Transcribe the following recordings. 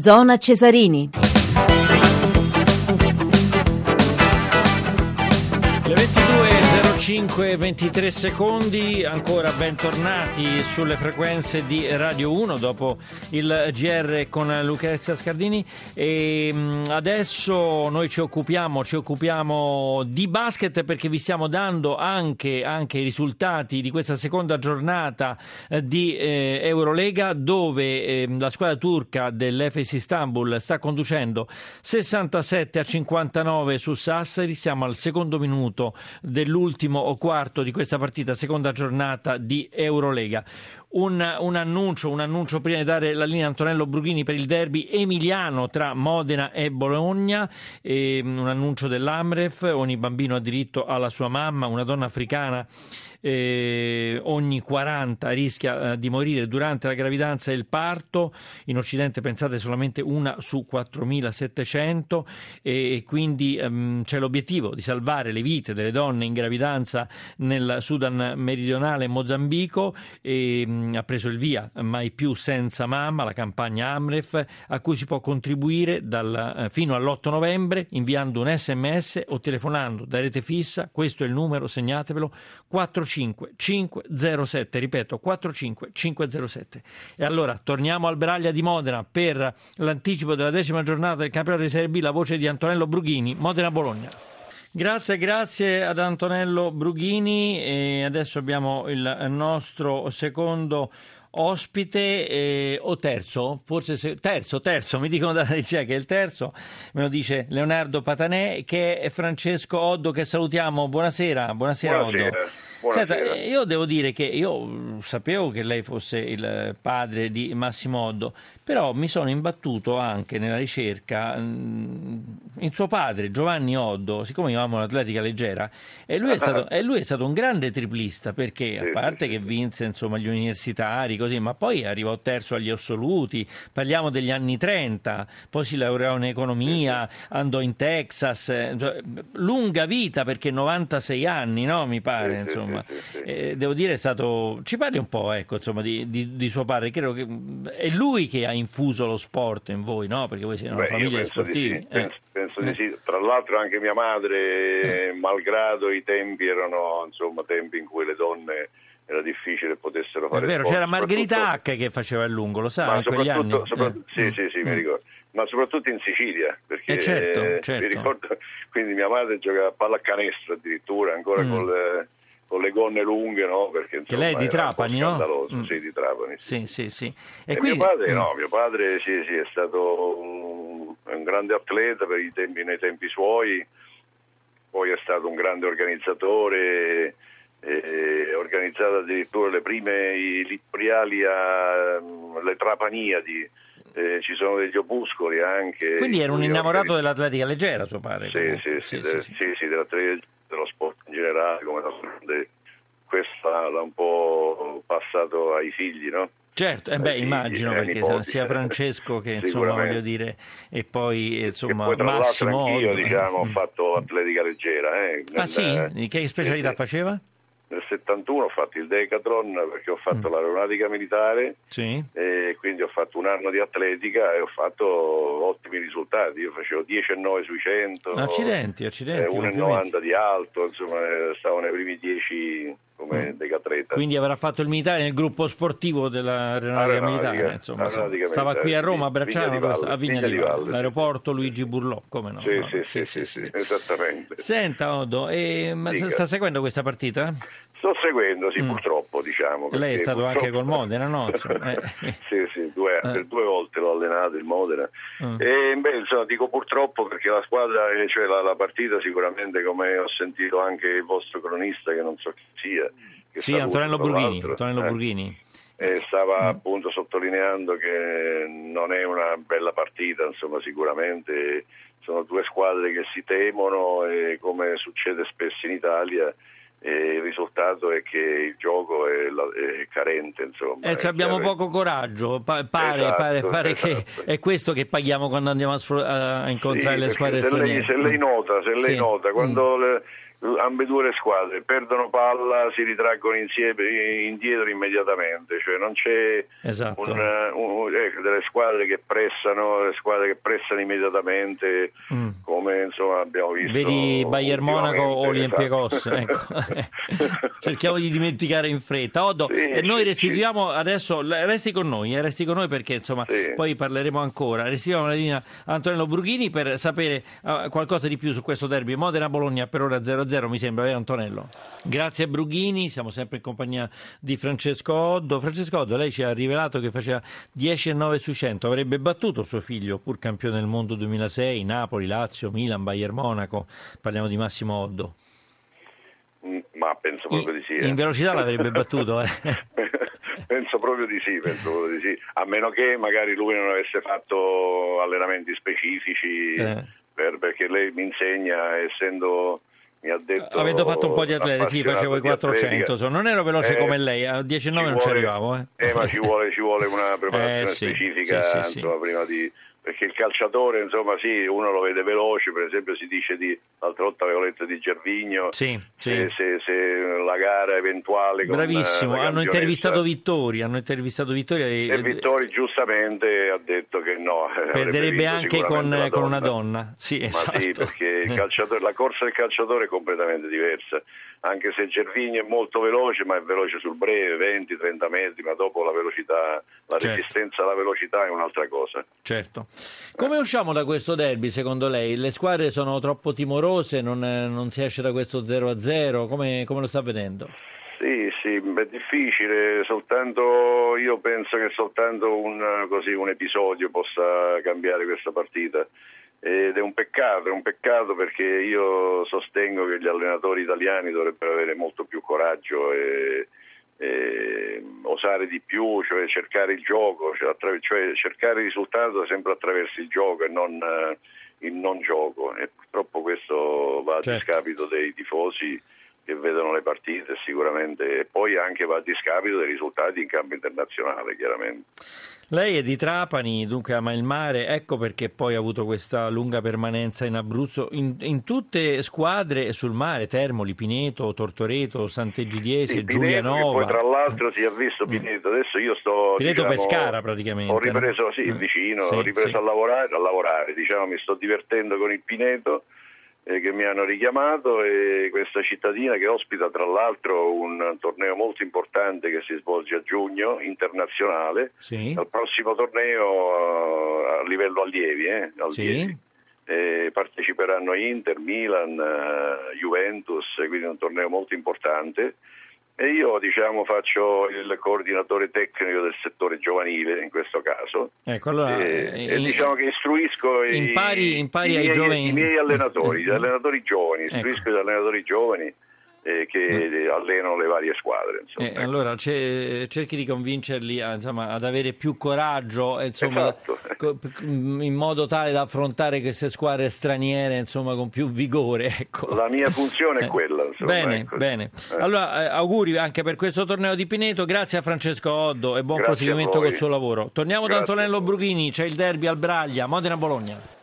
Zona Cesarini. 22.05 23 secondi, ancora bentornati sulle frequenze di Radio 1 dopo il GR con Lucrezia Scardini. E mm, adesso noi ci occupiamo, ci occupiamo di basket perché vi stiamo dando anche, anche i risultati di questa seconda giornata eh, di eh, Eurolega dove eh, la squadra turca dell'Efes Istanbul sta conducendo 67 a 59 su Sassari, siamo al secondo minuto dell'ultimo o quarto di questa partita, seconda giornata di Eurolega. Un, un, annuncio, un annuncio prima di dare la linea a Antonello Brughini per il derby emiliano tra Modena e Bologna, e un annuncio dell'Amref, ogni bambino ha diritto alla sua mamma, una donna africana eh, ogni 40 rischia eh, di morire durante la gravidanza e il parto, in Occidente pensate solamente una su 4.700 e quindi ehm, c'è l'obiettivo di salvare le vite delle donne in gravidanza nel Sudan meridionale e Mozambico. E mh, ha preso il via mai più senza mamma la campagna Amref a cui si può contribuire dal, eh, fino all'8 novembre inviando un sms o telefonando da rete fissa. Questo è il numero segnatevelo 45507 ripeto 45507 e allora torniamo al Braglia di Modena per l'anticipo della decima giornata del campionato di Serie B la voce di Antonello Brughini Modena-Bologna. Grazie, grazie ad Antonello Brughini. E adesso abbiamo il nostro secondo ospite eh, o terzo, forse se, terzo, terzo, mi dicono dalla regia che è il terzo, me lo dice Leonardo Patanè che è Francesco Oddo che salutiamo, buonasera, buonasera, buonasera. Oddo. Buonasera. Senta, io devo dire che io sapevo che lei fosse il padre di Massimo Oddo, però mi sono imbattuto anche nella ricerca in suo padre, Giovanni Oddo, siccome io amo l'atletica leggera, e lui è stato, lui è stato un grande triplista perché, a parte che vinse insomma, gli universitari, così, ma poi arrivò terzo agli assoluti, parliamo degli anni 30, poi si laureò in economia, andò in Texas, eh, lunga vita perché 96 anni, no? Mi pare, insomma. Eh, devo dire è stato... Ci parli un po', ecco, insomma, di, di, di, suo padre, credo che è lui che ha infuso lo sport in voi, no? Perché voi siete una Beh, famiglia sportiva. Sì, eh. penso di sì. Tra l'altro anche mia madre, malgrado i tempi erano, insomma, tempi in cui le donne era difficile potessero fare È vero, sport, c'era Margherita H che faceva il lungo, lo sa, ma in quegli anni. soprattutto, sopra- Eh. sì, sì, sì, mi Mm. ricordo. Ma soprattutto in Sicilia, perché Eh, certo, eh, certo. mi ricordo, quindi mia madre giocava a pallacanestro addirittura, ancora Mm. con, le, con le gonne lunghe, no? Perché, Che lei è insomma, di Trapani, no? Mm. Sì, di Trapani. Sì, sì. sì, sì. E, E quindi... mio padre Mm. no, mio padre sì, sì, è stato un, un grande atleta per i tempi, nei tempi suoi, poi è stato un grande organizzatore, eh, ha organizzato addirittura le prime littoriali alle Trapaniadi, eh, ci sono degli opuscoli anche. Quindi in era un innamorato dell'atletica leggera, suo padre. sì, sì, sì, de- sì, sì, dell'atletica, dello sport in generale, come d'altronde questa l'ha un po' passato ai figli, no? Certo, eh beh, immagino perché nipoti. sia Francesco che insomma voglio dire e poi eh, insomma poi Massimo Oddo. diciamo, ho Mm. fatto atletica leggera. Eh, Ah nel- sì? Di Che specialità sì. faceva? Nel 71 ho fatto il Decathlon perché ho fatto Mm. l'aeronautica militare Sì. e quindi ho fatto un anno di atletica e ho fatto ottimi risultati. Io facevo 10,9 sui 100, Accidenti, eh, accidenti. 1,90 complimenti. di alto, insomma eh, stavo nei primi 10 Mm. decatleta. Quindi avrà fatto il militare nel gruppo sportivo dell'aeronautica Aeronautica, militare, insomma. stava qui a Roma, a Bracciano, a Vigna, di Valle, l'aeroporto Luigi Burlò, come no? Sì, sì, sì, sì, sì, esattamente. Senta Odo, sta seguendo questa partita? Sto seguendo, sì, Mm. purtroppo, diciamo. Lei è stato anche purtroppo- col Modena, no? Eh. sì, sì, due, Eh. due volte l'ho allenato il Modena. Mm. E beh, insomma, dico purtroppo perché la squadra, eh, cioè la, la partita sicuramente, come ho sentito anche il vostro cronista, che non so chi sia. Che Sì, saluto, Antonello Burghini, Antonello eh, Burghini. e stava Mm. appunto sottolineando che non è una bella partita, insomma, sicuramente sono due squadre che si temono e come succede spesso in Italia e il risultato è che il gioco è, la- è carente, insomma. Eh, abbiamo poco coraggio, pa- pare, Esatto, pare- pare che esatto. è questo che paghiamo quando andiamo a, a incontrare Sì, le squadre se lei, se lei nota, se lei Sì. nota Mm. quando le- ambedue le squadre perdono palla, si ritraggono insieme, indietro immediatamente, cioè non c'è esatto. un, un, eh, delle squadre che pressano, le squadre che pressano immediatamente, mm. come insomma abbiamo visto. Vedi Bayern Monaco o esatto. ecco. cerchiamo di dimenticare in fretta. Oddo, sì, e noi restituiamo sì. adesso, resti con noi, eh, resti con noi perché insomma sì. poi parleremo ancora. Restituiamo la linea a Antonello Brughini per sapere uh, qualcosa di più su questo derby Modena-Bologna per ora 0 0 mi sembra, vero Antonello? Grazie a Brughini, siamo sempre in compagnia di Francesco Oddo. Francesco Oddo, lei ci ha rivelato che faceva 10 e 9 su 100, avrebbe battuto suo figlio, pur campione del mondo 2006, Napoli, Lazio, Milan, Bayern Monaco, parliamo di Massimo Oddo. Mm, ma penso proprio di sì. Eh. In velocità l'avrebbe battuto, eh? penso proprio di sì, penso proprio di sì, a meno che magari lui non avesse fatto allenamenti specifici, eh. per, perché lei mi insegna, essendo mi ha detto avendo fatto un po' di atleti sì facevo i 400 so. non ero veloce eh, come lei a 19 non ci arrivavo eh. eh. ma ci vuole, ci vuole una preparazione eh, sì, specifica sì, sì, insomma, prima di perché il calciatore, insomma, sì, uno lo vede veloce, per esempio si dice di, l'altra volta avevo letto di Gervigno, sì, sì. Se, se, se, la gara eventuale... Bravissimo, con, hanno intervistato Vittori, hanno intervistato Vittori e, e Vittori giustamente ha detto che no. Perderebbe anche con, con, una donna, sì, esatto. Ma sì, perché la corsa del calciatore è completamente diversa anche se Gervigno è molto veloce, ma è veloce sul breve, 20-30 metri, ma dopo la velocità, la certo. resistenza alla velocità è un'altra cosa. Certo. Come eh. usciamo da questo derby secondo lei? Le squadre sono troppo timorose, non, non si esce da questo 0-0, come, come lo sta vedendo? Sì, sì, è difficile, soltanto, io penso che soltanto un, così, un episodio possa cambiare questa partita ed è un peccato, è un peccato perché io sostengo che gli allenatori italiani dovrebbero avere molto più coraggio e, e osare di più, cioè cercare il gioco, cioè, attra- cioè cercare il risultato sempre attraverso il gioco e non uh, il non gioco e purtroppo questo va a certo. discapito dei tifosi che vedono le partite sicuramente e poi anche va a discapito dei risultati in campo internazionale chiaramente. Lei è di Trapani, dunque ama il mare, ecco perché poi ha avuto questa lunga permanenza in Abruzzo, in, in tutte squadre sul mare, Termoli, Pineto, Tortoreto, Sant'Egidiese, sì, Giulianova. Poi tra l'altro si è visto. Pineto, adesso io sto... Pineto diciamo, Pescara praticamente. Ho ripreso, sì, mm. vicino, sì, ho ripreso sì. a lavorare, a lavorare, diciamo mi sto divertendo con il Pineto che mi hanno richiamato e questa cittadina che ospita tra l'altro un torneo molto importante che si svolge a giugno, internazionale, sì. al prossimo torneo uh, a livello allievi, eh, allievi. Sì. Eh, parteciperanno Inter, Milan, uh, Juventus, quindi un torneo molto importante e io diciamo, faccio il coordinatore tecnico del settore giovanile in questo caso ecco, allora, e, in, e diciamo che istruisco impari, i, impari i, ai miei, giovani... i miei allenatori, gli allenatori giovani, ecco. istruisco ecco. gli allenatori giovani eh, che mm. allenano le varie squadre. Eh, ecco. Allora cerchi di convincerli a, insomma, ad avere più coraggio insomma, esatto. in modo tale da affrontare queste squadre straniere insomma, con più vigore. Ecco. La mia funzione è eh, quella. Insomma, bene, ecco. bene. Eh. Allora, eh, auguri anche per questo torneo di Pineto, grazie a Francesco Oddo e buon Grazie proseguimento col suo lavoro. Torniamo Grazie da Antonello Brughini, c'è il derby al Braglia, Modena-Bologna.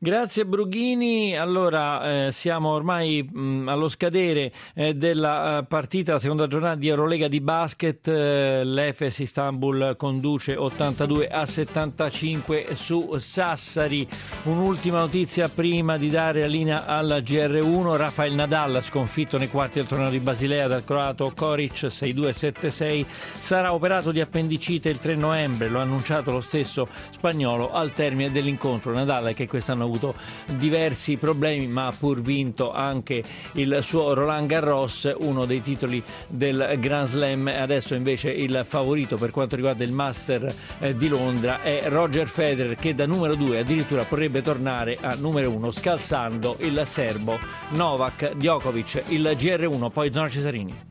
Grazie Brughini, allora eh, siamo ormai mh, allo scadere eh, della uh, partita, la seconda giornata di Eurolega di basket, eh, l'Efes Istanbul conduce 82 a 75 su Sassari. Un'ultima notizia prima di dare la linea alla GR1, Rafael Nadal sconfitto nei quarti del torneo di Basilea dal croato Koric 6-2-7-6, sarà operato di appendicite il 3 novembre, lo ha annunciato lo stesso spagnolo al termine dell'incontro. Nadal che quest'anno avuto diversi problemi ma ha pur vinto anche il suo Roland Garros, uno dei titoli del Grand Slam. Adesso invece il favorito per quanto riguarda il Master eh, di Londra è Roger Federer che da numero 2 addirittura potrebbe tornare a numero 1 scalzando il serbo Novak Djokovic, il GR1, poi Zona Cesarini.